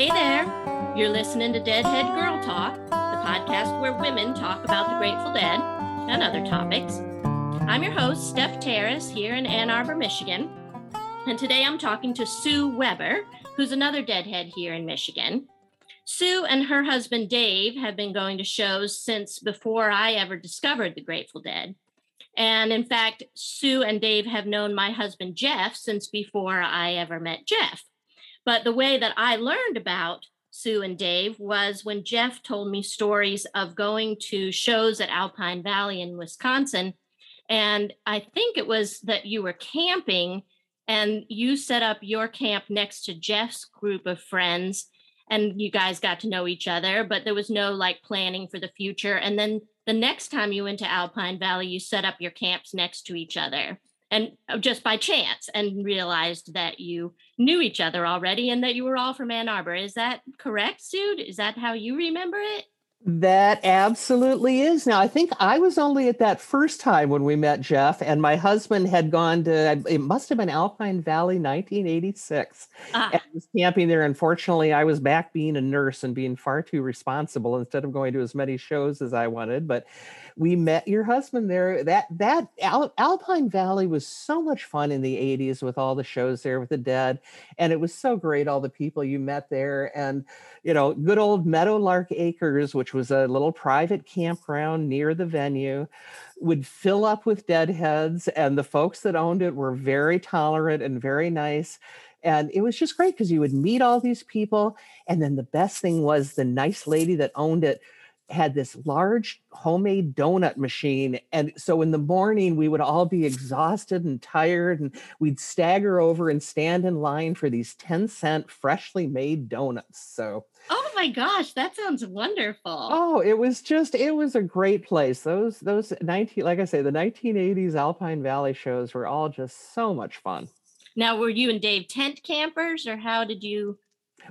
Hey there. You're listening to Deadhead Girl Talk, the podcast where women talk about the Grateful Dead and other topics. I'm your host, Stef Taras, here in Ann Arbor, Michigan. And today I'm talking to Sue Weber, who's another Deadhead here in Michigan. Sue and her husband Dave have been going to shows since before I ever discovered the Grateful Dead. And in fact, Sue and Dave have known my husband Jeff since before I ever met Jeff. But the way that I learned about Sue and Dave was when Jeff told me stories of going to shows at Alpine Valley in Wisconsin. And I think it was that you were camping and you set up your camp next to Jeff's group of friends and you guys got to know each other, but there was no like planning for the future. And then the next time you went to Alpine Valley, you set up your camps next to each other and uh, just by chance and realized that you knew each other already and that you were all from Ann Arbor. Is that correct, Sue? Is that how you remember it? That absolutely is. Now, I think I was only at that first time when we met Jeff, and my husband had gone to, it must have been Alpine Valley 1986. Ah. And I was camping there. Unfortunately, I was back being a nurse and being far too responsible instead of going to as many shows as I wanted. But we met your husband there. That that Al- Alpine Valley was so much fun in the 80s with all the shows there with the dead. And it was so great, all the people you met there. And, you know, good old Meadowlark Acres, which was a little private campground near the venue, would fill up with deadheads. And the folks that owned it were very tolerant and very nice and it was just great because you would meet all these people and then the best thing was the nice lady that owned it had this large homemade donut machine. And so in the morning, we would all be exhausted and tired, and we'd stagger over and stand in line for these 10 cent freshly made donuts. So, oh my gosh, that sounds wonderful. Oh, it was just, it was a great place. Those, those 19, like I say, the 1980s Alpine Valley shows were all just so much fun. Now, were you and Dave tent campers, or how did you?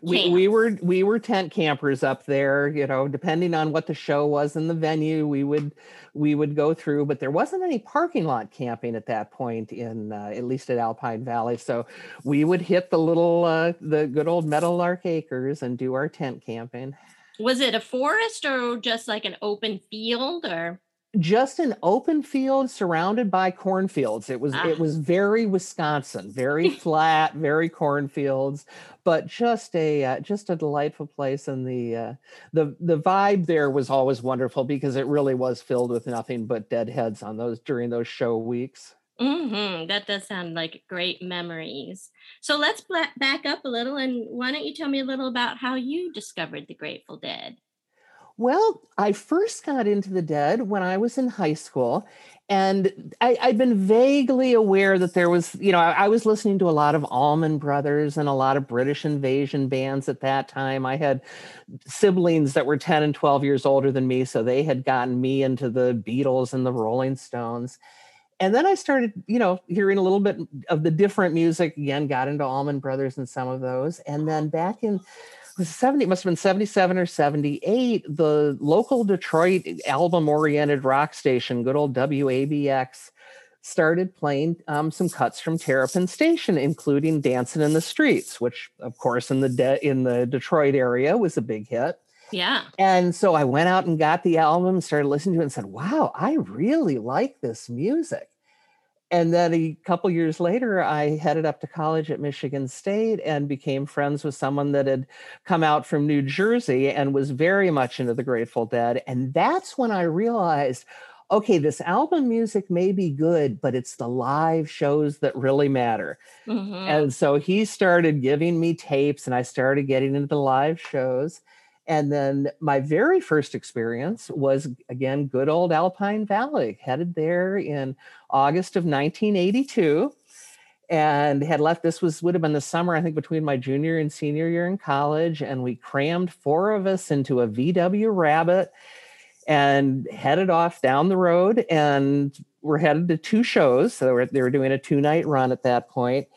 We, we were we were tent campers up there you know depending on what the show was in the venue we would we would go through but there wasn't any parking lot camping at that point in uh, at least at alpine valley. So we would hit the little uh, the good old meadowlark acres and do our tent camping. Was it a forest or just like an open field or just an open field surrounded by cornfields. It was ah. it was very Wisconsin, very flat, very cornfields, but just a uh, just a delightful place. And the uh, the the vibe there was always wonderful because it really was filled with nothing but deadheads on those during those show weeks. Mm-hmm. That does sound like great memories. So let's back up a little, and why don't you tell me a little about how you discovered the Grateful Dead? Well, I first got into the dead when I was in high school. And I, had been vaguely aware that there was, you know, I, I, was listening to a lot of Allman Brothers and a lot of British invasion bands at that time. I had siblings that were 10 and 12 years older than me. So they had gotten me into the Beatles and the Rolling Stones. And then I started, you know, hearing a little bit of the different music again, got into Allman Brothers and some of those. And then back in was 70 must have been 77 or 78 the local detroit album oriented rock station good old wabx started playing um, some cuts from terrapin station including dancing in the streets which of course in the de- in the detroit area was a big hit. Yeah. And so i went out and got the album started listening to it and said wow i really like this music and then a couple years later i headed up to college at michigan state and became friends with someone that had come out from new jersey and was very much into the grateful dead. And that's when i realized okay this album music may be good but it's the live shows that really matter. Mm-hmm. and so he started giving me tapes and i started getting into the live shows and then my very first experience was again good old Alpine Valley, headed there in August of 1982 and had left this was would have been the summer i think between my junior and senior year in college and we crammed four of us into a vw rabbit and headed off down the road and we're headed to two shows. So they were, they were doing a two night run at that point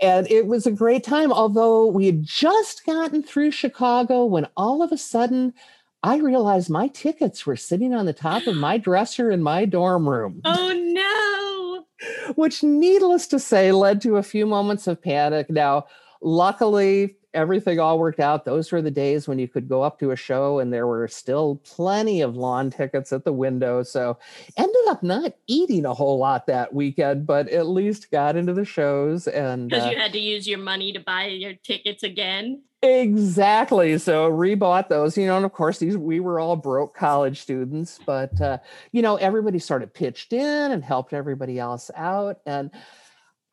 and it was a great time. Although we had just gotten through Chicago when all of a sudden I realized my tickets were sitting on the top of my dresser in my dorm room. Oh no. Which, needless to say, led to a few moments of panic. Now, luckily, everything all worked out. Those were the days when you could go up to a show and there were still plenty of lawn tickets at the window. So ended up not eating a whole lot that weekend, but at least got into the shows and because uh, you had to use your money to buy your tickets again. Exactly. So rebought those, you know, and of course these we were all broke college students, but uh, you know, everybody sort of pitched in and helped everybody else out. And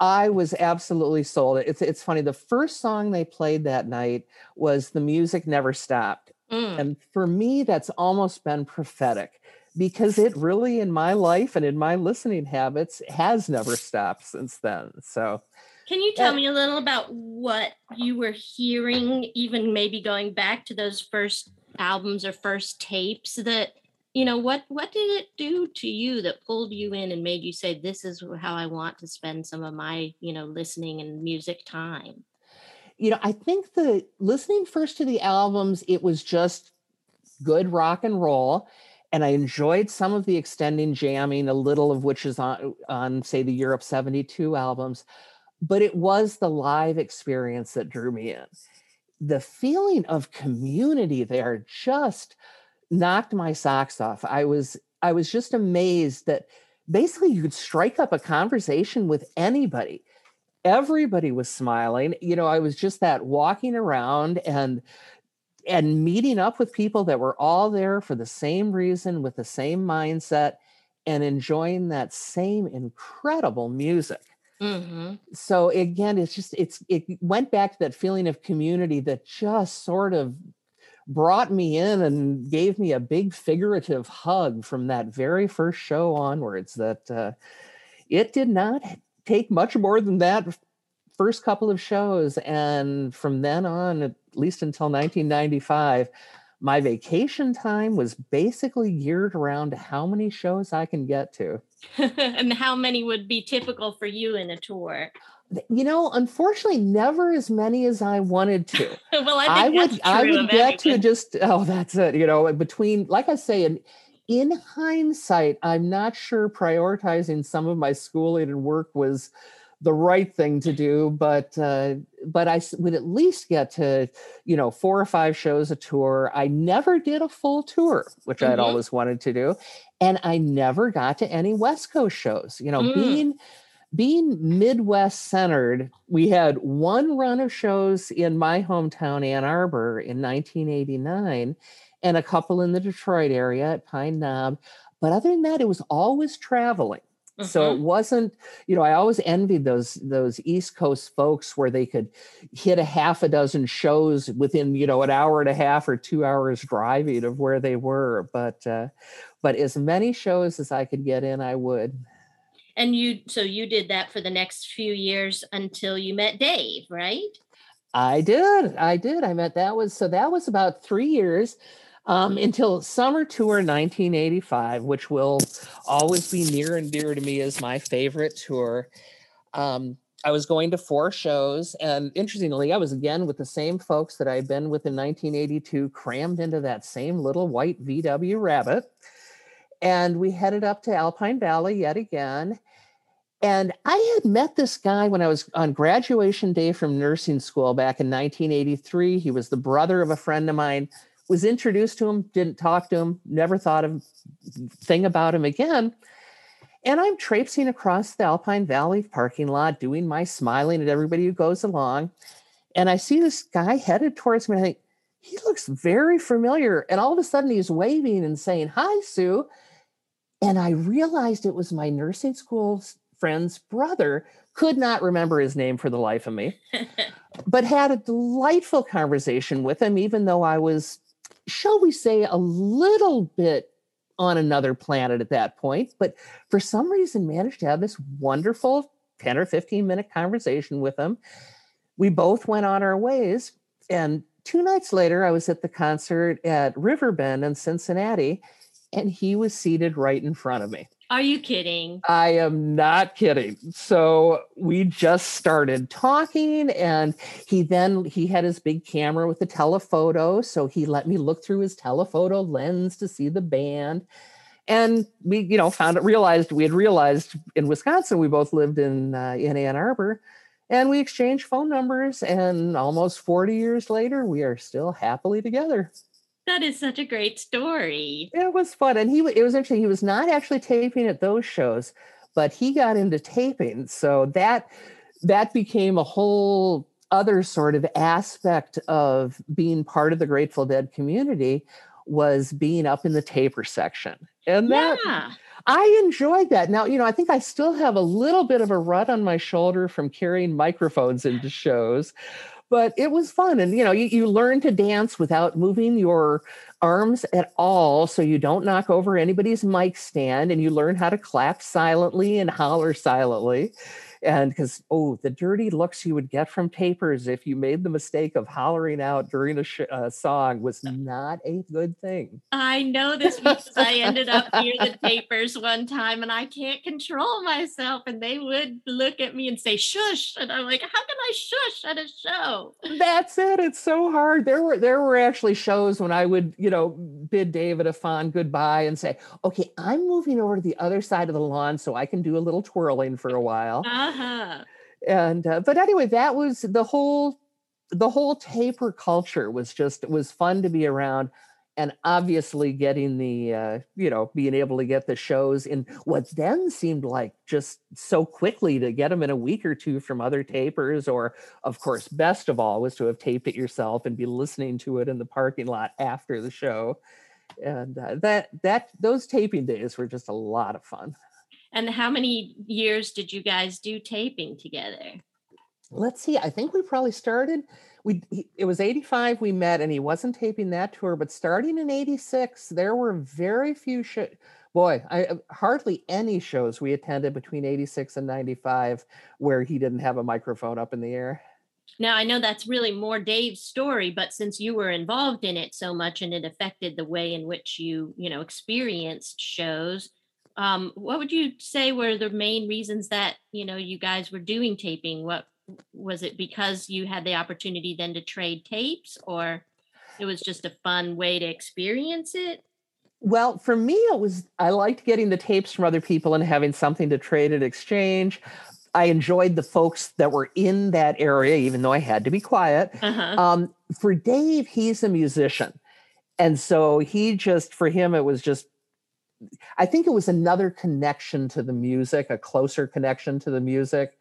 I was absolutely sold. It's it's funny. The first song they played that night was "The Music Never Stopped," mm. and for me, that's almost been prophetic because it really, in my life and in my listening habits, has never stopped since then. So, can you tell me a little about what you were hearing, even maybe going back to those first albums or first tapes that you know what what did it do to you that pulled you in and made you say this is how i want to spend some of my you know listening and music time you know i think the listening first to the albums it was just good rock and roll and i enjoyed some of the extending jamming a little of which is on on say the europe 72 albums but it was the live experience that drew me in. The feeling of community there just knocked my socks off. I was I was just amazed that basically you could strike up a conversation with anybody. Everybody was smiling. You know, I was just that walking around and and meeting up with people that were all there for the same reason with the same mindset and enjoying that same incredible music. Mm-hmm. So again, it's just it's it went back to that feeling of community that just sort of brought me in and gave me a big figurative hug from that very first show onwards that uh, it did not take much more than that first couple of shows and from then on at least until 1995 my vacation time was basically geared around how many shows I can get to. and how many would be typical for you in a tour? You know unfortunately never as many as i wanted to well i, I would i would get to just oh that's it you know between like i say in in hindsight i'm not sure prioritizing some of my schooling and work was the right thing to do but uh, but i would at least get to you know four or five shows a tour i never did a full tour which mm-hmm. i'd always wanted to do and i never got to any west coast shows you know mm. being being Midwest centered, we had one run of shows in my hometown, Ann Arbor, in 1989, and a couple in the Detroit area at Pine Knob. But other than that, it was always traveling. Mm-hmm. So it mm-hmm. wasn't, you know, I always envied those those East Coast folks where they could hit a half a dozen shows within, you know, an hour and a half or two hours driving of where they were. But uh, but as many shows as I could get in, I would and you so you did that for the next few years until you met dave right? I did i did i met that was so that was about three years um, until summer tour 1985 which will always be near and dear to me as my favorite tour. Um, i was going to four shows and interestingly i was again with the same folks that i'd been with in 1982 crammed into that same little white vw rabbit and we headed up to Alpine Valley yet again. And I had met this guy when I was on graduation day from nursing school back in 1983. He was the brother of a friend of mine. Was introduced to him, didn't talk to him, never thought of thing about him again. And I'm traipsing across the Alpine Valley parking lot, doing my smiling at everybody who goes along. And I see this guy headed towards me. I think, he looks very familiar. And all of a sudden, he's waving and saying, Hi, Sue. And I realized it was my nursing school friend's brother, could not remember his name for the life of me, but had a delightful conversation with him, even though I was, shall we say, a little bit on another planet at that point. But for some reason, managed to have this wonderful 10 or 15 minute conversation with him. We both went on our ways. And two nights later, I was at the concert at Riverbend in Cincinnati and he was seated right in front of me. Are you kidding? I am not kidding. So we just started talking and he then he had his big camera with the telephoto so he let me look through his telephoto lens to see the band. And we you know found it realized we had realized in Wisconsin we both lived in uh, in Ann Arbor and we exchanged phone numbers. And almost 40 years later, we are still happily together. That is such a great story. It was fun. And he, it was interesting. He was not actually taping at those shows, but he got into taping. So that, that became a whole other sort of aspect of being part of the Grateful Dead community was being up in the taper section. And that yeah. I enjoyed that. Now, you know, I think I still have a little bit of a rut on my shoulder from carrying microphones into shows, but it was fun. And, you know, you, you learn to dance without moving your arms at all so you don't knock over anybody's mic stand and you learn how to clap silently and holler silently and because oh the dirty looks you would get from tapers if you made the mistake of hollering out during a sh- uh, song was uh not a good thing. I know this because i ended up near the tapers one time and i can't control myself and they would look at me and say shush and i'm like how can i shush at a show? That's it it's so hard. There were there were actually shows when i would you know bid david a fond goodbye and say okay i'm moving over to the other side of the lawn so i can do a little twirling for a while. uh-huh uh-huh. And uh, but anyway, that was the whole the whole taper culture was just was fun to be around and obviously getting the uh, you know being able to get the shows in what then seemed like just so quickly to get them in a week or two from other tapers or of course best of all was to have taped it yourself and be listening to it in the parking lot after the show and uh, that that those taping days were just a lot of fun and how many years did you guys do taping together? Let's see. I think we probably started. We it was 85 we met and he wasn't taping that tour, but starting in 86, there were very few sh- boy, I uh, hardly any shows we attended between 86 and 95 where he didn't have a microphone up in the air. Now, I know that's really more Dave's story, but since you were involved in it so much and it affected the way in which you, you know, experienced shows, um, what would you say were the main reasons that you know you guys were doing taping? What was it because you had the opportunity then to trade tapes or it was just a fun way to experience it? Well for me it was i liked getting the tapes from other people and having something to trade and exchange. I enjoyed the folks that were in that area even though i had to be quiet. Uh-huh. um, for dave he's a musician. And so he just for him it was just I think it was another connection to the music, a closer connection to the music.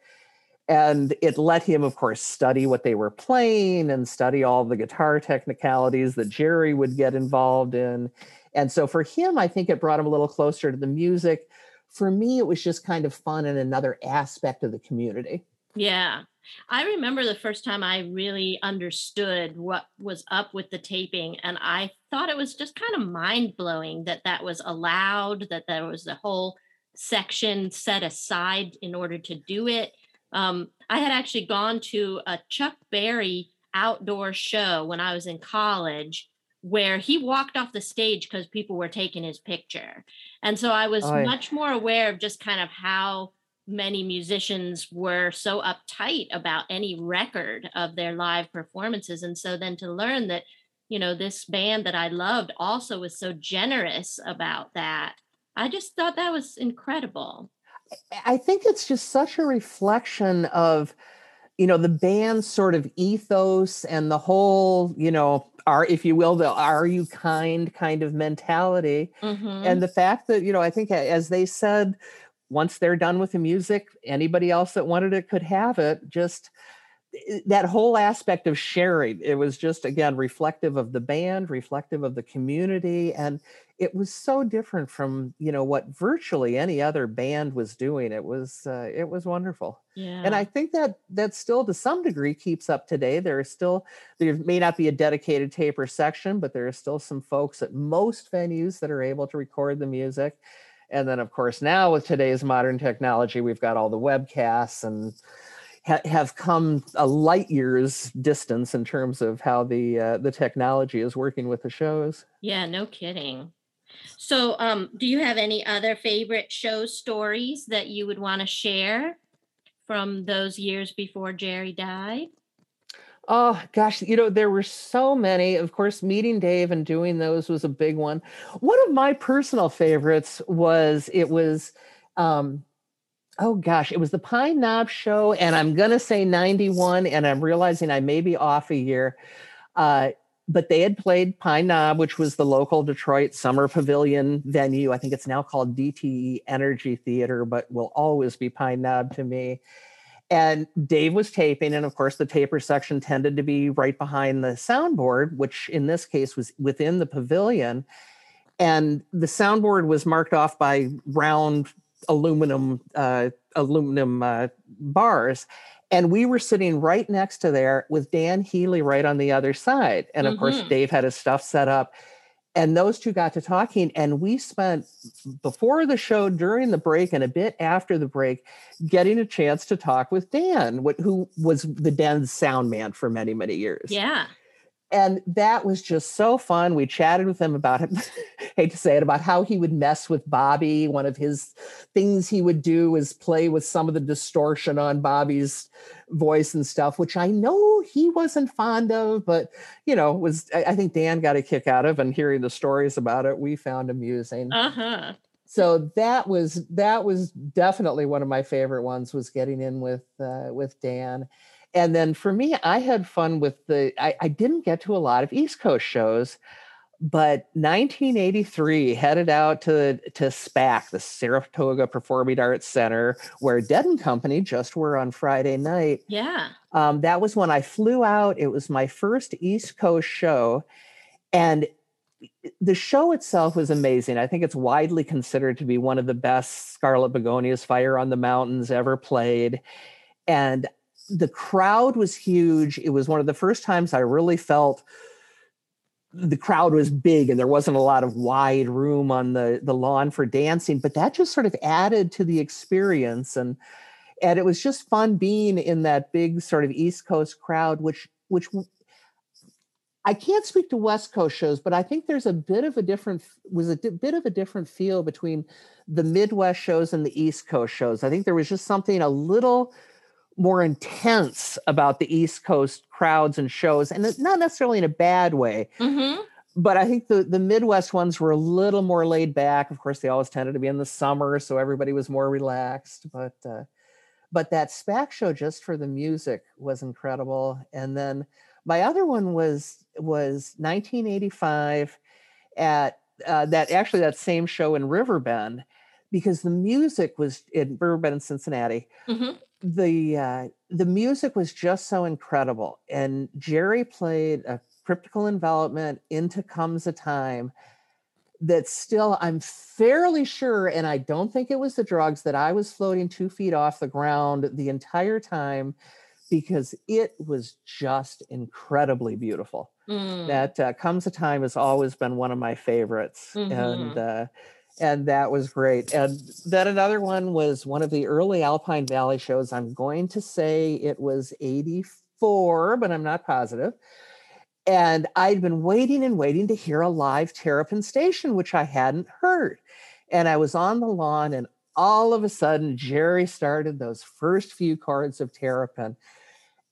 And it let him, of course, study what they were playing and study all the guitar technicalities that Jerry would get involved in. And so for him, I think it brought him a little closer to the music. For me, it was just kind of fun and another aspect of the community. Yeah. I remember the first time I really understood what was up with the taping, and I thought it was just kind of mind blowing that that was allowed, that there was a whole section set aside in order to do it. Um, I had actually gone to a Chuck Berry outdoor show when I was in college where he walked off the stage because people were taking his picture. And so I was oh, yeah. much more aware of just kind of how many musicians were so uptight about any record of their live performances. And so then to learn that you know this band that i loved also was so generous about that i just thought that was incredible. I think it's just such a reflection of you know the band's sort of ethos and the whole you know are if you will the are you kind? kind of mentality. Mm-hmm. and the fact that you know i think as they said once they're done with the music, anybody else that wanted it could have it. Just eh, that whole aspect of sharing, it was just again reflective of the band, reflective of the community, and it was so different from you know what virtually any other band was doing. It was uh, it was wonderful, yeah. and I think that that still to some degree keeps up today. There is still there may not be a dedicated taper section, but there are still some folks at most venues that are able to record the music and then, of course, now with today's modern technology, we've got all the webcasts and ha- have come a light years distance in terms of how the uh, the technology is working with the shows. Yeah, no kidding. So, um, do you have any other favorite show stories that you would want to share from those years before Jerry died? Oh gosh, you know, there were so many. Of course, meeting Dave and doing those was a big one. One of my personal favorites was it was um oh gosh, it was the Pine Knob show, and I'm gonna say 91, and I'm realizing I may be off a year. Uh, but they had played Pine Knob, which was the local Detroit summer pavilion venue. I think it's now called DTE Energy Theater, but will always be Pine Knob to me. And Dave was taping, and of course, the taper section tended to be right behind the soundboard, which in this case was within the pavilion. And the soundboard was marked off by round aluminum uh, aluminum uh, bars, and we were sitting right next to there with Dan Healy right on the other side. And of mm-hmm. course, Dave had his stuff set up. And those two got to talking, and we spent before the show, during the break, and a bit after the break, getting a chance to talk with Dan, who was the Dead's sound man for many, many years. Yeah and that was just so fun. We chatted with him about him, hate to say it, about how he would mess with Bobby. One of his things he would do is play with some of the distortion on Bobby's voice and stuff, which I know he wasn't fond of, but you know, was I think Dan got a kick out of and hearing the stories about it, we found amusing. Uh-huh. So that was that was definitely one of my favorite ones was getting in with uh, with Dan and then for me, I had fun with the, I, I didn't get to a lot of East Coast shows, but 1983 headed out to, to SPAC, the Saratoga Performing Arts Center, where Dead and Company just were on Friday night. Yeah. Um, that was when I flew out. It was my first East Coast show. And the show itself was amazing. I think it's widely considered to be one of the best Scarlet Begonias Fire on the Mountains ever played. And the crowd was huge. It was one of the first times I really felt the crowd was big and there wasn't a lot of wide room on the the lawn for dancing but that just sort of added to the experience and and it was just fun being in that big sort of east coast crowd which which I can't speak to West Coast shows, but I think there's a bit of a different was a di- bit of a different feel between the Midwest shows and the East Coast shows. I think there was just something a little more intense about the East Coast crowds and shows, and not necessarily in a bad way. Mm-hmm. But I think the, the Midwest ones were a little more laid back. Of course, they always tended to be in the summer, so everybody was more relaxed. But uh, but that SPAC show just for the music was incredible. And then my other one was was 1985 at uh, that actually that same show in Riverbend because the music was in Riverbend in Cincinnati. Mm-hmm the uh, the music was just so incredible, and Jerry played a cryptical envelopment into comes a time that still I'm fairly sure, and I don't think it was the drugs that I was floating two feet off the ground the entire time because it was just incredibly beautiful. Mm. That uh, comes a time has always been one of my favorites, mm-hmm. and uh, and that was great. And then another one was one of the early Alpine Valley shows. I'm going to say it was 84, but I'm not positive. And I'd been waiting and waiting to hear a live Terrapin station, which I hadn't heard. And I was on the lawn, and all of a sudden, Jerry started those first few chords of Terrapin.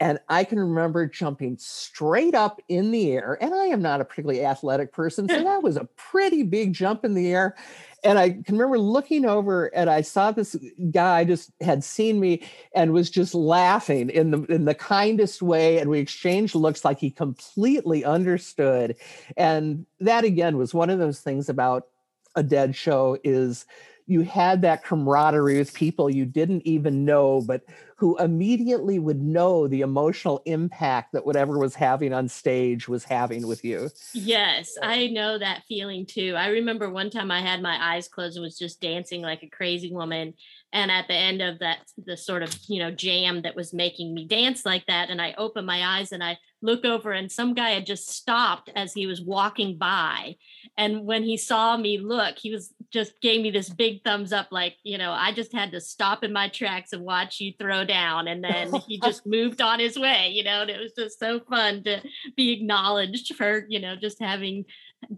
And I can remember jumping straight up in the air. And I am not a particularly athletic person. So that was a pretty big jump in the air and I can remember looking over and I saw this guy just had seen me and was just laughing in the in the kindest way. And we exchanged looks like he completely understood. And that again was one of those things about a dead show is you had that camaraderie with people you didn't even know, but who immediately would know the emotional impact that whatever was having on stage was having with you. Yes, I know that feeling too. I remember one time I had my eyes closed and was just dancing like a crazy woman. And at the end of that, the sort of, you know, jam that was making me dance like that, and I open my eyes and I look over and some guy had just stopped as he was walking by. And when he saw me look he was just gave me this big thumbs up like you know i just had to stop in my tracks and watch you throw down. And then he just moved on his way you know and it was just so fun to be acknowledged for you know just having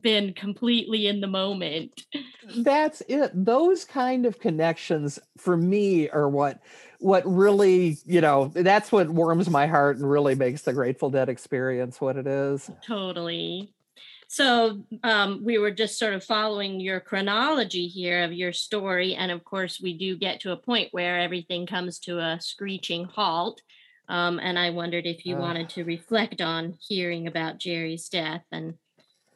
been completely in the moment that's it those kind of connections for me are what what really, you know, that's what warms my heart and really makes the Grateful Dead experience what it is. Totally. so um, we were just sort of following your chronology here of your story. And of course, we do get to a point where everything comes to a screeching halt. Um, and I wondered if you uh, wanted to reflect on hearing about Jerry's death and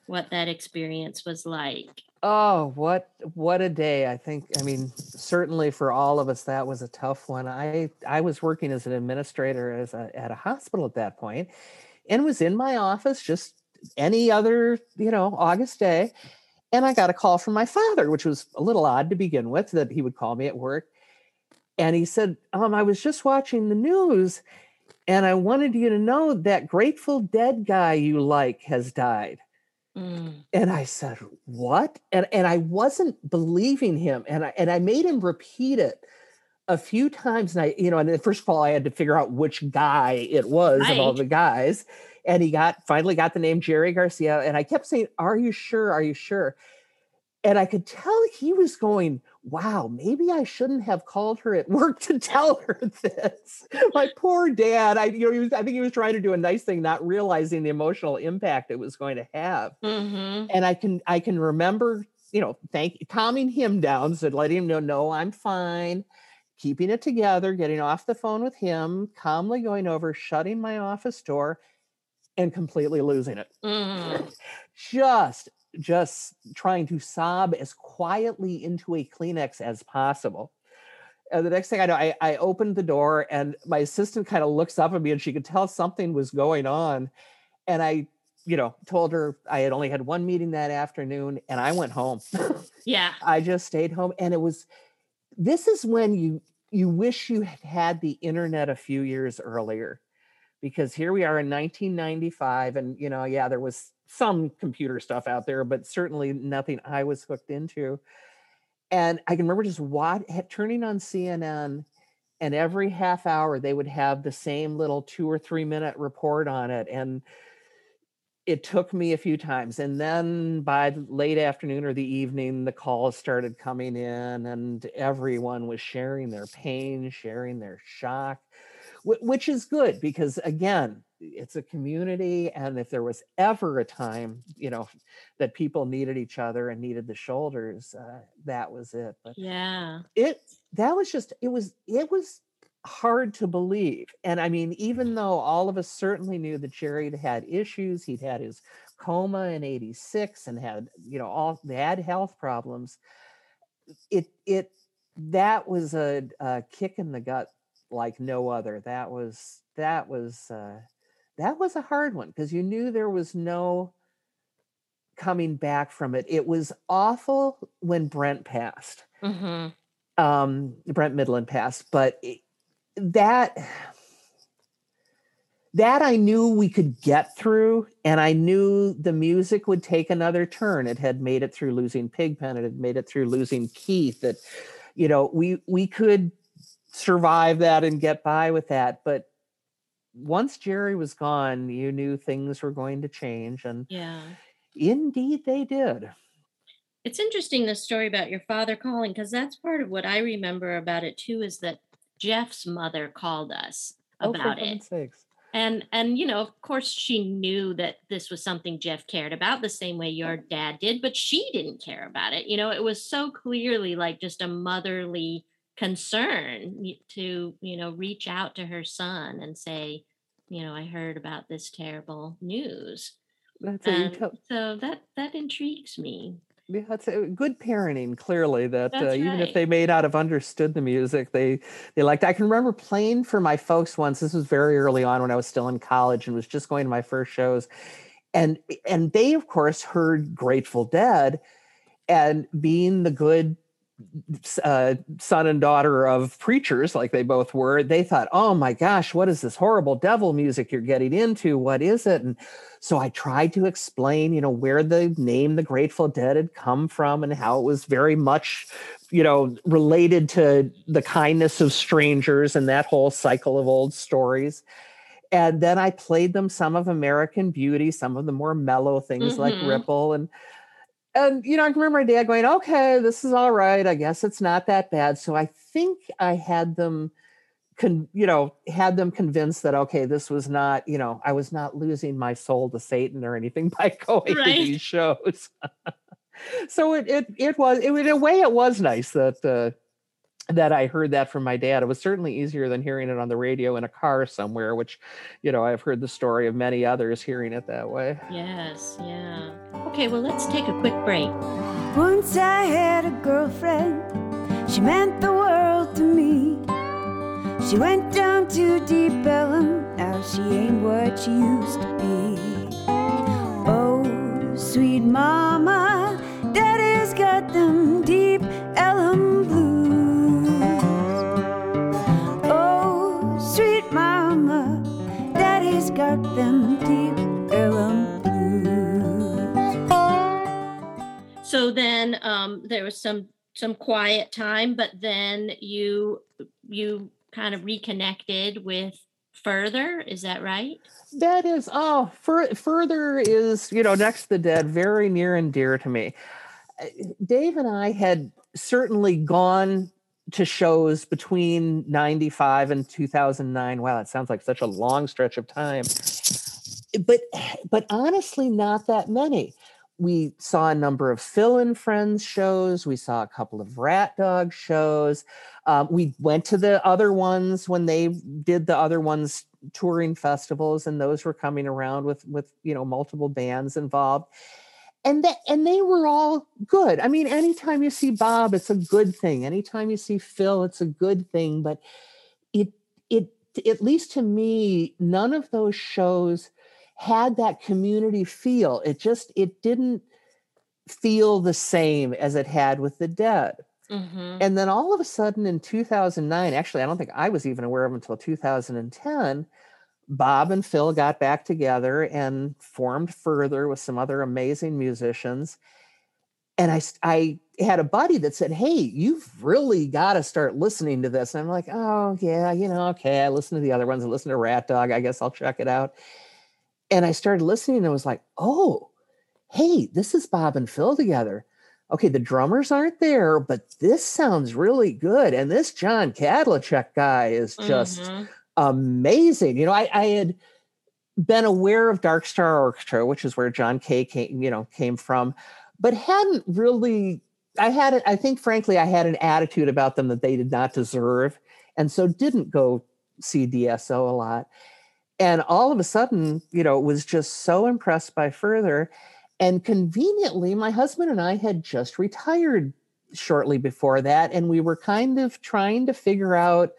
what that experience was like. Oh, what what a day. I think I mean certainly for all of us that was a tough one. I I was working as an administrator as a, at a hospital at that point and was in my office just any other, you know, August day. And I got a call from my father, which was a little odd to begin with that he would call me at work. And he said, um, I was just watching the news and I wanted you to know that Grateful Dead guy you like has died. Mm. And I said, "What?" And and I wasn't believing him, and I and I made him repeat it a few times. And I, you know, and first of all, I had to figure out which guy it was right. of all the guys and he got finally got the name Jerry Garcia. And I kept saying, Are you sure? Are you sure? And I could tell he was going, Wow, maybe I shouldn't have called her at work to tell her this. My poor dad. I, you know, was, I think he was trying to do a nice thing, not realizing the emotional impact it was going to have. Mm-hmm. And I can I can remember, you know, thank calming him down, said, letting him know, no, I'm fine keeping it together, getting off the phone with him, calmly going over, shutting my office door, and completely losing it. Mm. Just just trying to sob as quietly into a Kleenex as possible. And the next thing I know, I, I opened the door and my assistant kind of looks up at me and she could tell something was going on. And I, you know, told her I had only had one meeting that afternoon and I went home. Yeah. I just stayed home. And it was, this is when you, you wish you had had the internet a few years earlier because here we are in 1995 and you know yeah there was some computer stuff out there but certainly nothing i was hooked into. And i can remember just what turning on cnn and every half hour they would have the same little two or three minute report on it and it took me a few times and then by late afternoon or the evening the calls started coming in and everyone was sharing their pain sharing their shock which is good because again it's a community and if there was ever a time you know that people needed each other and needed the shoulders uh, that was it but yeah. it that was just it was it was hard to believe and i mean even though all of us certainly knew that jerry had had issues he'd had his coma in 86 and had you know all they had health problems it it that was a, a kick in the gut like no other. That was that was uh, that was a hard one because you knew there was no coming back from it. It was awful when Brent passed. Mm-hmm. Um, Brent Mydland passed, but it, that that I knew we could get through, and I knew the music would take another turn. It had made it through losing Pigpen, it had made it through losing Keith. That you know we we could survive that and get by with that. But once Jerry was gone, you knew things were going to change. And yeah, indeed they did. It's interesting the story about your father calling because that's part of what I remember about it too is that Jeff's mother called us oh, about it. Sakes. And and you know, of course she knew that this was something Jeff cared about the same way your dad did, but she didn't care about it. You know, it was so clearly like just a motherly concern to you know reach out to her son and say you know i heard about this terrible news. That's and so that that intrigues me. Yeah it's a good parenting clearly that uh, even if they may not have understood the music they they liked i can remember playing for my folks once this was very early on when i was still in college and was just going to my first shows and and they of course heard grateful dead and being the good uh, son and daughter of preachers, like they both were, they thought, oh my gosh, what is this horrible devil music you're getting into? What is it? And so I tried to explain, you know, where the name the Grateful Dead had come from and how it was very much, you know, related to the kindness of strangers and that whole cycle of old stories. And then I played them some of American Beauty, some of the more mellow things mm-hmm. like Ripple and and you know, I can remember my dad going, "Okay, this is all right. I guess it's not that bad." So I think I had them con, you know had them convinced that okay this was not you know i was not losing my soul to satan or anything by going right. to these shows so it it it was it, in a way it was nice that uh, that I heard that from my dad. It was certainly easier than hearing it on the radio in a car somewhere, which, you know, I've heard the story of many others hearing it that way. Yes, yeah. Okay, well, let's take a quick break. Once I had a girlfriend, she meant the world to me. She went down to Deep Ellum, now she ain't what she used to be. Oh, sweet mama, So then um, there was some some quiet time, but then you you kind of reconnected with further is that right? That is oh further is you know next to the dead very near and dear to me. Dave and i had certainly gone to shows between 95 and 2009 wow that sounds like such a long stretch of time. But but honestly not that many we saw a number of Phil and Friends shows. We saw a couple of Rat Dog shows. Um, we went to the other ones when they did the other ones touring festivals, and those were coming around with with you know multiple bands involved. And that and they were all good. I mean, anytime you see Bob, it's a good thing. Anytime you see Phil, it's a good thing. But it it at least to me, none of those shows had that community feel. It just it didn't feel the same as it had with the dead. Mm-hmm. And then all of a sudden in 2009, actually, I don't think I was even aware of until 2010, Bob and Phil got back together and formed further with some other amazing musicians. And I, I had a buddy that said, Hey, you've really got to start listening to this. And I'm like, Oh, yeah, you know, okay. I listen to the other ones. I listen to Rat Dog. I guess I'll check it out and I started listening and I was like, oh, hey, this is Bob and Phil together. Okay, the drummers aren't there, but this sounds really good. And this John Kadlecik guy is just mm-hmm. amazing. You know, I, I had been aware of Dark Star Orchestra, which is where John Kay came, you know, came from, but hadn't really. I had, I think, frankly, I had an attitude about them that they did not deserve, and so didn't go see DSO a lot and all of a sudden you know was just so impressed by further and conveniently my husband and i had just retired shortly before that and we were kind of trying to figure out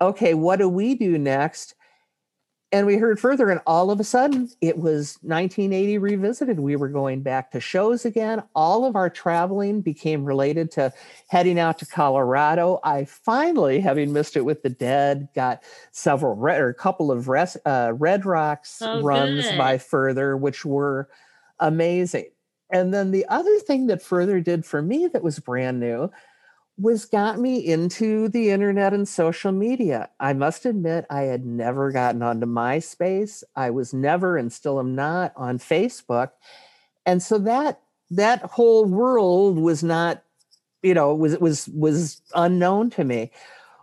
okay what do we do next and we heard further and all of a sudden it was 1980 revisited. We were going back to shows again. All of our traveling became related to heading out to colorado. I finally having missed it with the dead got several red, or a couple of res, uh, red rocks oh, runs good. by further which were amazing. And then the other thing that further did for me that was brand new was got me into the internet and social media. I must admit, I had never gotten onto MySpace. I was never and still am not on Facebook. And so that that whole world was not, you know, was was was unknown to me.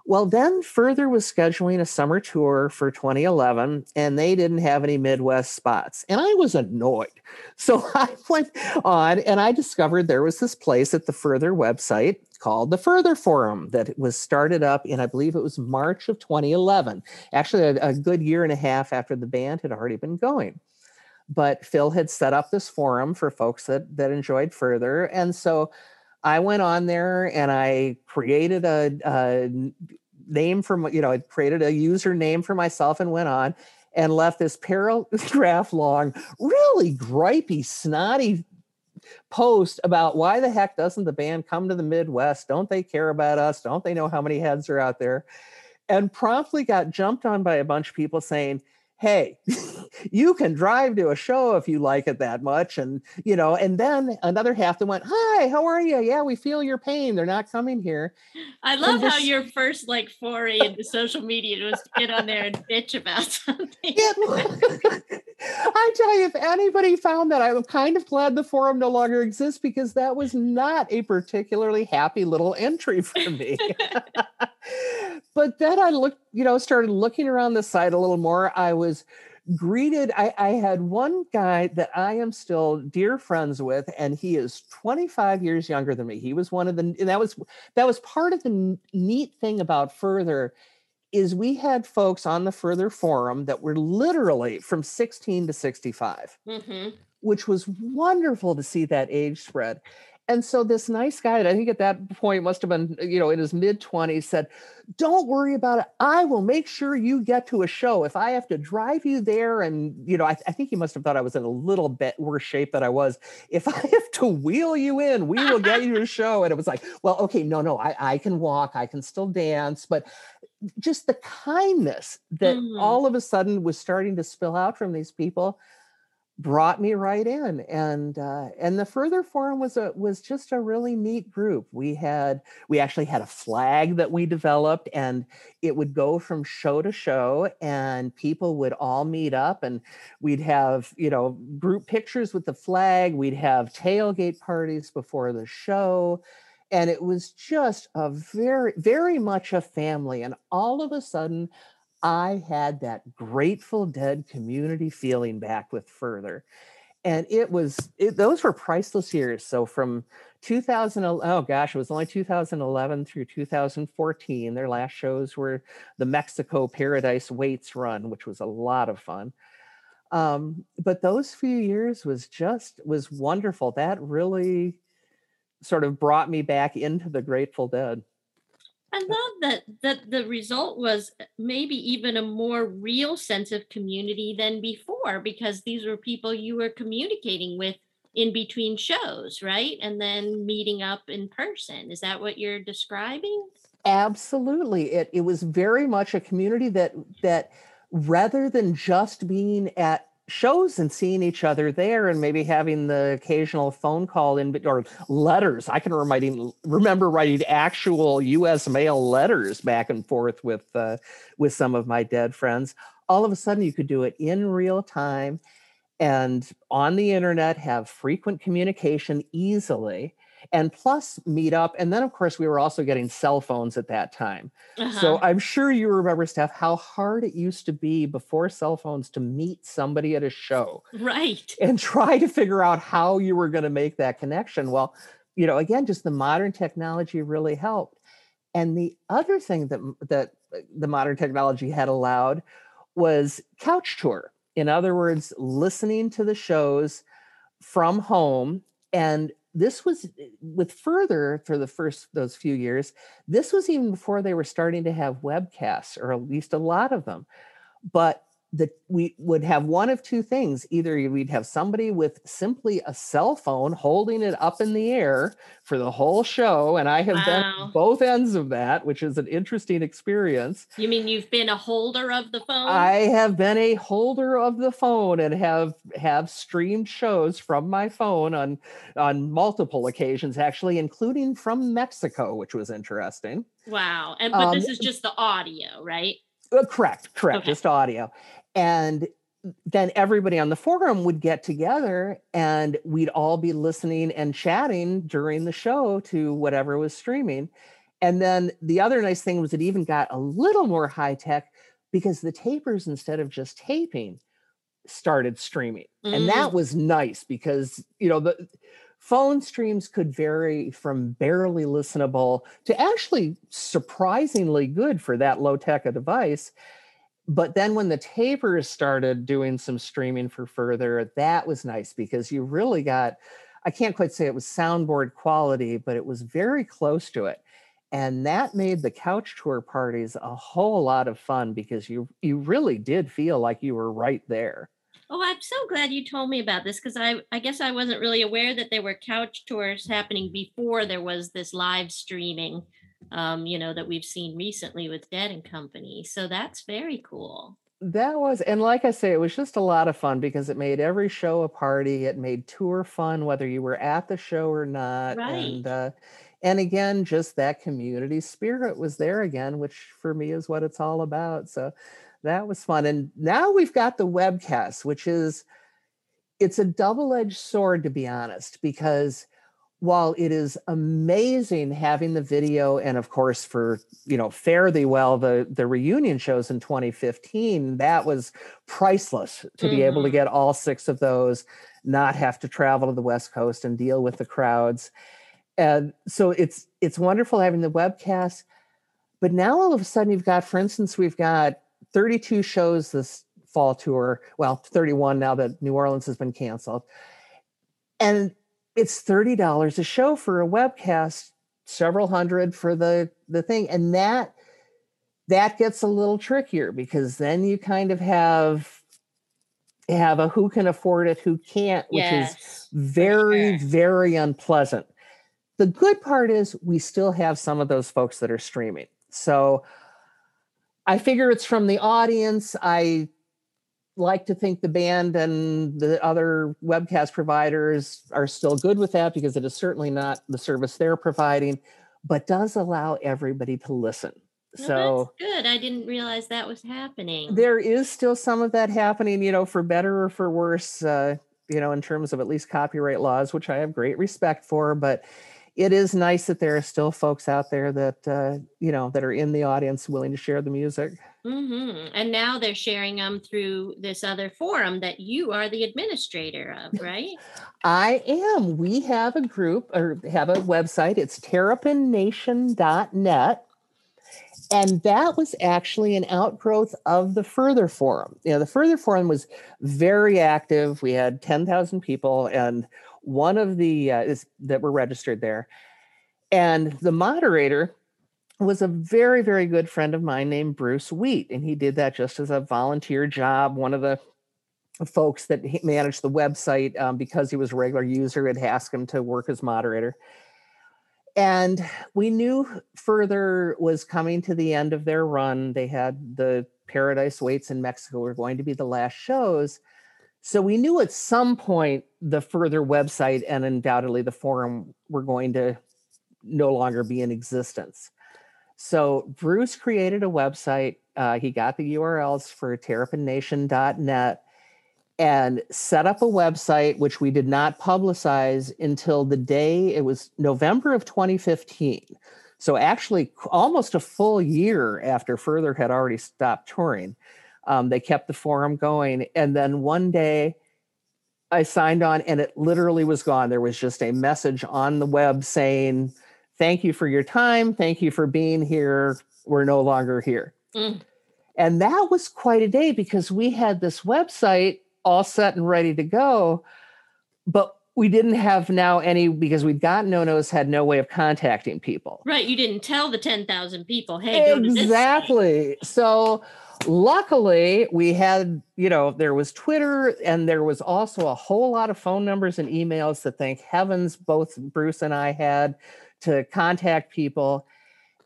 Well, then Further was scheduling a summer tour for 2011, and they didn't have any Midwest spots. And I was annoyed. So I went on and I discovered there was this place at the Further website called the Further Forum that was started up in, I believe it was March of 2011, actually, a, a good year and a half after the band had already been going. But Phil had set up this forum for folks that, that enjoyed Further. And so I went on there and I created a, a name for, you know, I created a username for myself and went on and left this paragraph long, really gripey, snotty post about why the heck doesn't the band come to the Midwest? Don't they care about us? Don't they know how many heads are out there? And promptly got jumped on by a bunch of people saying, hey you can drive to a show if you like it that much and you know and then another half that went hi how are you? Yeah we feel your pain. They're not coming here. I love this, how your first like foray into social media was to get on there and bitch about something. Yeah, i tell you if anybody found that i'm kind of glad the forum no longer exists because that was not a particularly happy little entry for me but then I looked, you know, started looking around the site a little more. I was greeted. I, I had one guy that I am still dear friends with, and he is 25 years younger than me. He was one of the, and that was that was part of the neat thing about Further is we had folks on the Further forum that were literally from 16 to 65, mm-hmm. which was wonderful to see that age spread. And so this nice guy, I think at that point must have been, you know, in his mid 20s, said, Don't worry about it. I will make sure you get to a show. If I have to drive you there, and, you know, I, I think he must have thought I was in a little bit worse shape than I was. If I have to wheel you in, we will get you a show. And it was like, Well, okay, no, no, I, I can walk, I can still dance. But just the kindness that mm. all of a sudden was starting to spill out from these people brought me right in and uh, and the further forum was a was just a really neat group. We had we actually had a flag that we developed and it would go from show to show and people would all meet up and we'd have you know group pictures with the flag we'd have tailgate parties before the show and it was just a very very much a family and all of a sudden I had that Grateful Dead community feeling back with Further. And it was, it, those were priceless years. So from 2000, oh gosh, it was only 2011 through 2014. Their last shows were the Mexico Paradise Waits run, which was a lot of fun. Um, but those few years was just, was wonderful. That really sort of brought me back into the Grateful Dead. I love that that the result was uh, maybe even a more real sense of community than before because these were people you were communicating with in between shows, right? And then meeting up in person. Is that what you're describing? Absolutely. It it was very much a community that that rather than just being at shows and seeing each other there and maybe having the occasional phone call in or letters. I can remember, remember writing actual us mail letters back and forth with uh, with some of my dead friends. All of a sudden you could do it in real time and on the internet have frequent communication easily and plus meetup. And then, of course, we were also getting cell phones at that time. Uh-huh. So I'm sure you remember, Stef, how hard it used to be before cell phones to meet somebody at a show. Right. And try to figure out how you were going to make that connection. Well, you know, again, just the modern technology really helped. And the other thing that that uh, the modern technology had allowed was couch tour. In other words, listening to the shows from home and this was with further for the first those few years this was even before they were starting to have webcasts or at least a lot of them. But that we would have one of two things. Either we'd have somebody with simply a cell phone holding it up in the air for the whole show and i have wow. been both ends of that which is an interesting experience. You mean you've been a holder of the phone? I have been a holder of the phone and have have streamed shows from my phone on on multiple occasions actually including from mexico which was interesting. Wow and but um, this is just the audio right? Uh, correct correct okay. just audio and then everybody on the forum would get together and we'd all be listening and chatting during the show to whatever was streaming. And then the other nice thing was it even got a little more high tech because the tapers, instead of just taping, started streaming. Mm. And that mm. was nice because, you know, the phone streams could vary from barely listenable to actually surprisingly good for that low tech a device but then when the tapers started doing some streaming for further that was nice because you really got i can't quite say it was soundboard quality but it was very close to it. And that made the couch tour parties a whole lot of fun because you you really did feel like you were right there. Oh i'm so glad you told me about this because i i guess i wasn't really aware that there were couch tours happening before there was this live streaming um, you know, that we've seen recently with Dead and Company. So that's very cool. That was, and like I say, it was just a lot of fun because it made every show a party. It made tour fun, whether you were at the show or not. Right. And, uh, and again, just that community spirit was there again, which for me is what it's all about. So that was fun. And now we've got the webcast, which is, it's a double-edged sword to be honest, because while it is amazing having the video and of course for you know fare thee well the the reunion shows in 2015 that was priceless to be able to Mhm. get all six of those not have to travel to the west coast and deal with the crowds and so it's it's wonderful having the webcast but now all of a sudden you've got for instance we've got 32 shows this fall tour well 31 now that new orleans has been canceled and it's $30 a show for a webcast several hundred for the the thing and that that gets a little trickier because then you kind of have have a who can afford it who can't which is very sure. very unpleasant. The good part is we still have some of those folks that are streaming. So i figure it's from the audience. I like to think the band and the other webcast providers are still good with that because it is certainly not the service they're providing but does allow everybody to listen Well, so that's good. I didn't realize that was happening. there is still some of that happening you know for better or for worse uh, you know in terms of at least copyright laws which i have great respect for but it is nice that there are still folks out there that uh, you know that are in the audience willing to share the music. Hmm And now they're sharing them through this other forum that you are the administrator of, right? i am. We have a group or have a website. It's terrapination.net and that was actually an outgrowth of the further forum. You know the further forum was very active. We had 10000 people and one of the uh, is that were registered there. And the moderator was a very very good friend of mine named bruce wheat and he did that just as a volunteer job. One of the folks that managed the website um, because he was a regular user had asked him to work as moderator. And we knew further was coming to the end of their run. They had the paradise waits in mexico were going to be the last shows so we knew at some point the further website and undoubtedly the forum were going to no longer be in existence so bruce created a website uh, he got the urls for terrapination.net and set up a website which we did not publicize until the day it was November of 2015. So actually, almost a full year after Further had already stopped touring, um, they kept the forum going. And then one day, I signed on, and it literally was gone. There was just a message on the web saying, "Thank you for your time. Thank you for being here. We're no longer here." Mm. And that was quite a day because we had this website all set and ready to go, but we didn't have now any because we'd gotten no nos had no way of contacting people. Right. You didn't tell the 10,000 people, hey, go to this. Exactly. So luckily we had, you know, there was Twitter and there was also a whole lot of phone numbers and emails that thank heavens both Bruce and I had to contact people.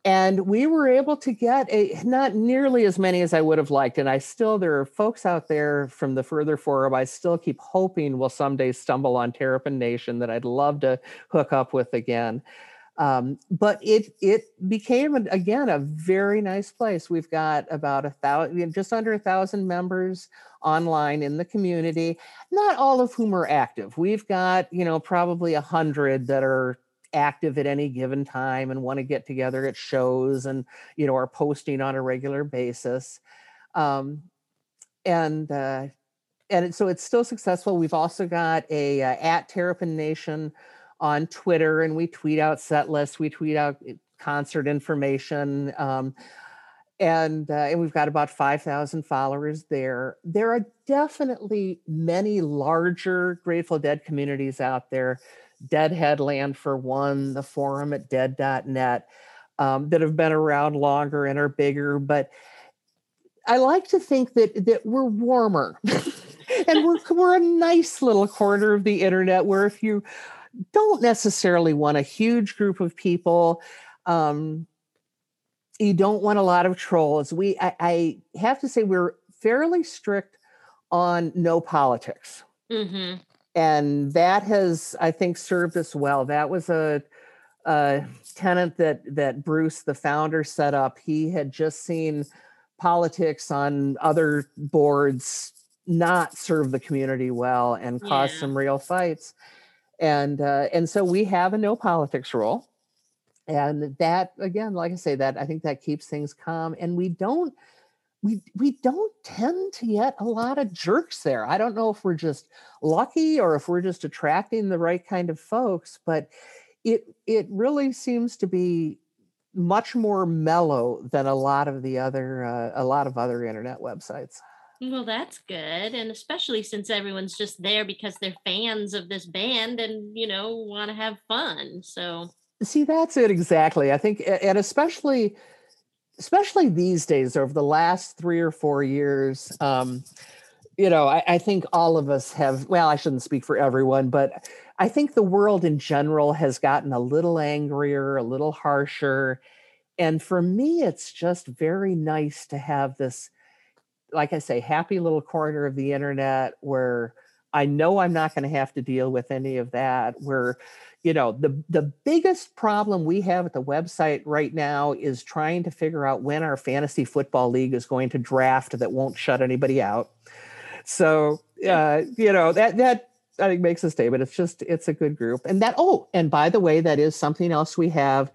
And we were able to get a not nearly as many as I would have liked. And I still, there are folks out there from the further forum. I still keep hoping will someday stumble on Terrapin Nation that I'd love to hook up with again. Um, but it it became again a very nice place. We've got about a thousand, just under a thousand members online in the community. Not all of whom are active. We've got you know probably a hundred that are active at any given time and want to get together at shows and you know are posting on a regular basis. Um, and uh, and so it's still successful. We've also got a uh, at Terrapin Nation on Twitter, and we tweet out set lists, we tweet out uh, concert information, um, and uh, and we've got about five thousand followers there. There are definitely many larger Grateful Dead communities out there. Deadhead Land for one, the forum at dead.net um, that have been around longer and are bigger, but I like to think that that we're warmer. and we're we're a nice little corner of the internet where if you don't necessarily want a huge group of people, um, you don't want a lot of trolls. We I, I have to say we're fairly strict on no politics. Hmm and that has i think served us well. That was a, a tenant that that bruce the founder set up. He had just seen politics on other boards not serve the community well and cause Yeah. some real fights and uh, and so we have a no politics rule. And that again like i say that i think that keeps things calm. And we don't we we don't tend to get a lot of jerks there. I don't know if we're just lucky or if we're just attracting the right kind of folks but it it really seems to be much more mellow than a lot of the other uh, a lot of other internet websites well, that's good. And especially since everyone's just there because they're fans of this band and, you know, want to have fun. So, see, that's it exactly. I think, and especially, especially these days, over the last three or four years, um, you know, I, I think all of us have, well, I shouldn't speak for everyone, but I think the world in general has gotten a little angrier, a little harsher. And for me, it's just very nice to have this like I say, happy little corner of the internet where I know I'm not going to have to deal with any of that. Where, you know, the the biggest problem we have at the website right now is trying to figure out when our fantasy football league is going to draft that won't shut anybody out. So, uh, you know, that that I think makes a statement. It's just it's a good group, and that oh, and by the way, that is something else we have.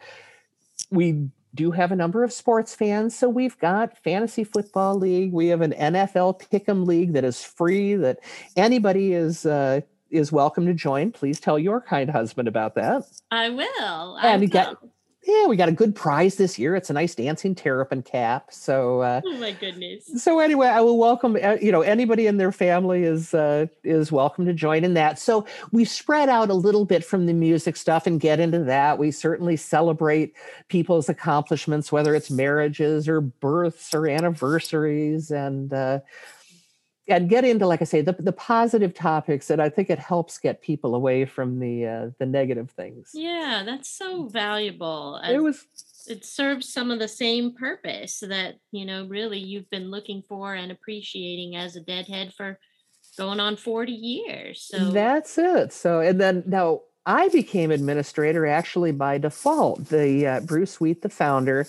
We do have a number of sports fans. So we've got fantasy football league. We have an NFL pick'em league that is free that anybody is uh, is welcome to join. Please tell your kind husband about that. I will. I and will. Get, yeah, we got a good prize this year. It's a nice dancing terrapin cap. So, uh, oh my goodness. So anyway, I will welcome uh, you know anybody in their family is uh, is welcome to join in that. So we spread out a little bit from the music stuff and get into that. We certainly celebrate people's accomplishments, whether it's marriages or births or anniversaries, and uh, and get into like i say the, the positive topics and i think it helps get people away from the uh, the negative things. Yeah that's so valuable it was it serves some of the same purpose that you know really you've been looking for and appreciating as a deadhead for going on 40 years so that's it. So and then now i became administrator actually by default. The uh, bruce wheat the founder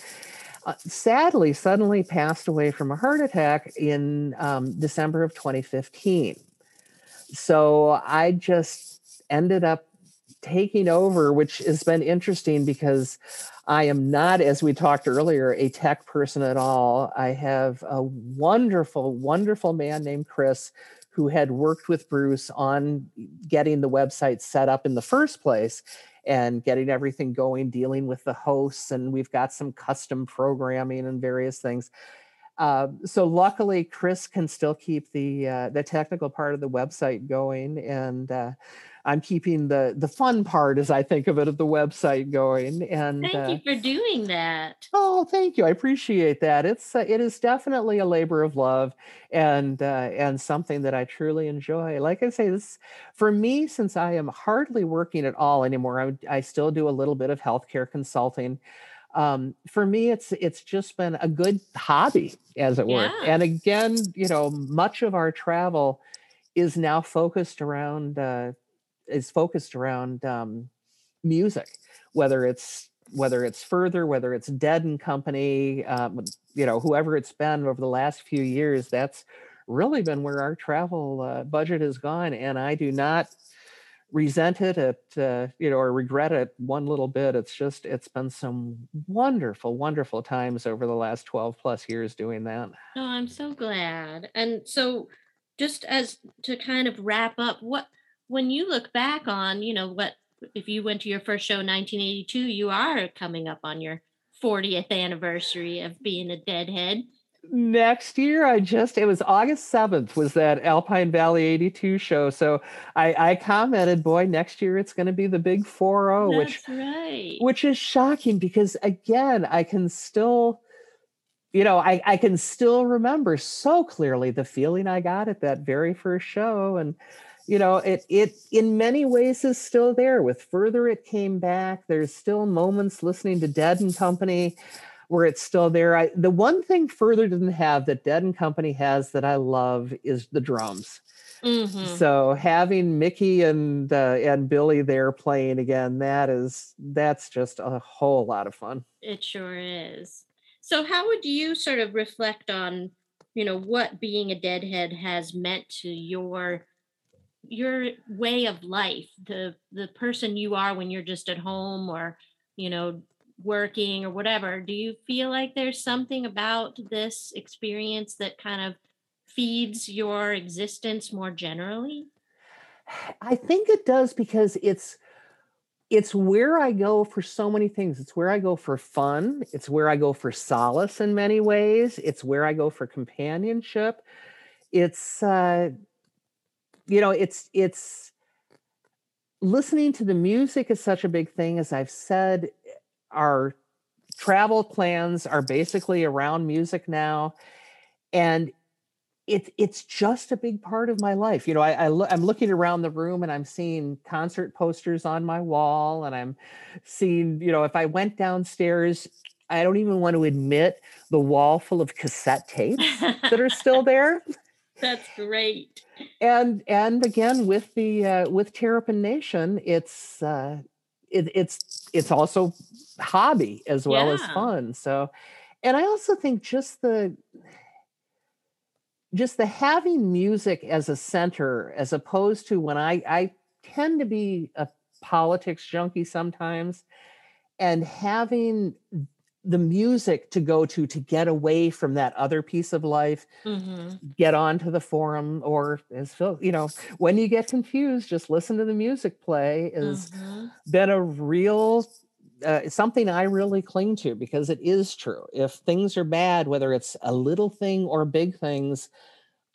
uh, sadly suddenly passed away from a heart attack in um, December of 2015. So I just ended up taking over, which has been interesting because I am not, as we talked earlier, a tech person at all. I have a wonderful, wonderful man named Chris who had worked with Bruce on getting the website set up in the first place and getting everything going, dealing with the hosts, and we've got some custom programming and various things. Uh, so luckily, Chris can still keep the uh, the technical part of the website going, and uh, I'm keeping the the fun part, as I think of it, of the website going. And thank uh, you for doing that. Oh, thank you. I appreciate that. It's uh, it is definitely a labor of love, and uh, and something that I truly enjoy. Like I say, this for me, since I am hardly working at all anymore. I, I still do a little bit of healthcare consulting. Um, for me, it's it's just been a good hobby, as it were. Yeah. And again, you know, much of our travel is now focused around uh, is focused around um, music, whether it's whether it's further, whether it's Dead and Company, um, you know, whoever it's been over the last few years, that's really been where our travel uh, budget has gone, and I do not resent it at uh, you know or regret it one little bit. It's just it's been some wonderful wonderful times over the last 12 plus years doing that. Oh i'm so glad. And so just as to kind of wrap up what when you look back on, you know, what if you went to your first show in 1982, you are coming up on your 40th anniversary of being a deadhead. Next year, I just it was August 7th was that Alpine Valley 82 show. So I, I commented, boy, next year it's going to be the big 4 which right. which is shocking because again, I can still you know, I, I can still remember so clearly the feeling I got at that very first show. And you know it it in many ways is still there. With further it came back there's still moments listening to dead and company where it's still there. I, the one thing further didn't have that dead and company has that i love is the drums. Mm-hmm. so having mickey and uh, and billy there playing again that is that's just a whole lot of fun. It sure is. So how would you sort of reflect on you know what being a deadhead has meant to your your way of life, the the person you are when you're just at home or, you know, working or whatever, do you feel like there's something about this experience that kind of feeds your existence more generally? I think it does because it's it's where I go for so many things. It's where I go for fun. It's where I go for solace in many ways. It's where I go for companionship. It's uh you know, it's it's listening to the music is such a big thing as I've said our travel plans are basically around music now and it's it's just a big part of my life. You know, I, I lo- I'm looking around the room and I'm seeing concert posters on my wall, and I'm seeing, you know, if I went downstairs, I don't even want to admit the wall full of cassette tapes that are still there. That's great. And and again with the uh, with Terrapin Nation, it's uh, it, it's it's also hobby as well as fun. So, and I also think just the just the having music as a center as opposed to when I I tend to be a politics junkie sometimes and having the music to go to to get away from that other piece of life Mhm. get onto the forum or as Phil, you know, when you get confused, just listen to the music play is Mhm. been a real uh, something I really cling to because it is true. If things are bad, whether it's a little thing or big things,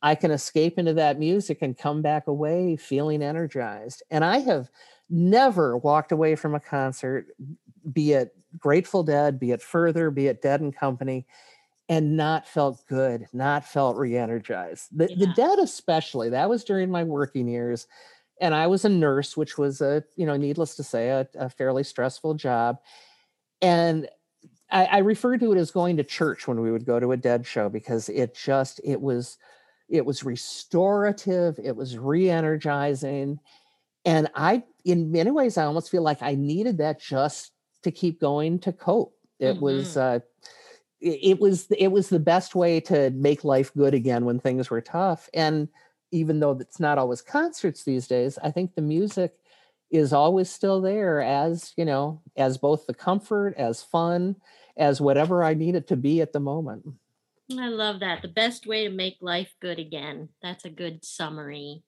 I can escape into that music and come back away feeling energized. And I have never walked away from a concert, be it Grateful Dead, be it Further, be it Dead and Company, and not felt good, not felt re-energized. The, the Dead, especially, that was during my working years, and I was a nurse, which was a, you know, needless to say, a, a fairly stressful job. And I, I referred to it as going to church when we would go to a Dead show because it just it was it was restorative, it was re-energizing, and I, in many ways, I almost feel like I needed that just to keep going to cope. It was uh, it, it was it was the best way to make life good again when things were tough. And even though it's not always concerts these days, I think the music is always still there as you know as both the comfort as fun as whatever i need it to be at the moment I love that. The best way to make life good again. That's a good summary.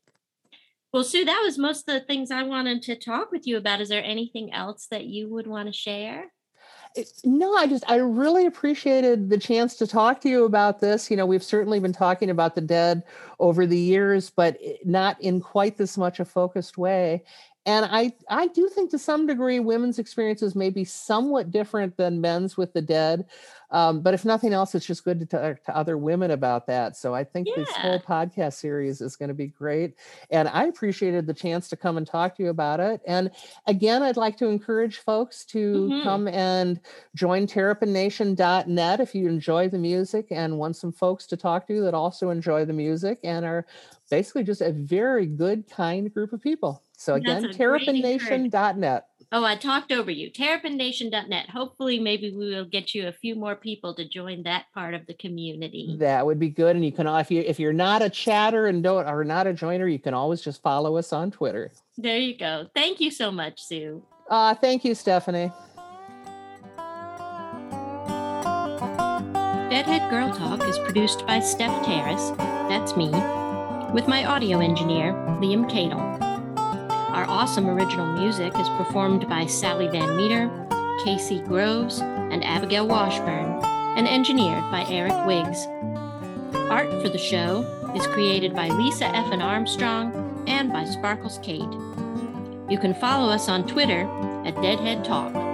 Well, Sue, that was most of the things I wanted to talk with you about. Is there anything else that you would want to share? No i just i really appreciated the chance to talk to you about this you know we've certainly been talking about the dead over the years but not in quite this much a focused way and i i do think to some degree women's experiences may be somewhat different than men's with the dead um, but if nothing else it's just good to talk to other women about that. So i think this whole podcast series is going to be great and i appreciated the chance to come and talk to you about it. And again i'd like to encourage folks to Mhm. come and join terrapination.net if you enjoy the music and want some folks to talk to that also enjoy the music and are basically just a very good kind group of people so again a great encouragement. terrapination.net Oh, I talked over you. TerrapinNation.net. Hopefully, maybe we will get you a few more people to join that part of the community. that would be good and you can if you if you're not a chatter and don't are not a joiner you can always just follow us on twitter There you go. Thank you so much, Sue. uh thank you stephanie Deadhead Girl Talk is produced by Stef Taras, that's me, with my audio engineer, Liam Kadel. Our awesome original music is performed by Sally Van Meter, K.C. Groves, and Abigail Washburn, and engineered by Eric Wiggs. Art for the show is created by Lisa F'n Armstrong and by SparklesKate. You can follow us on Twitter at Deadhead Talk.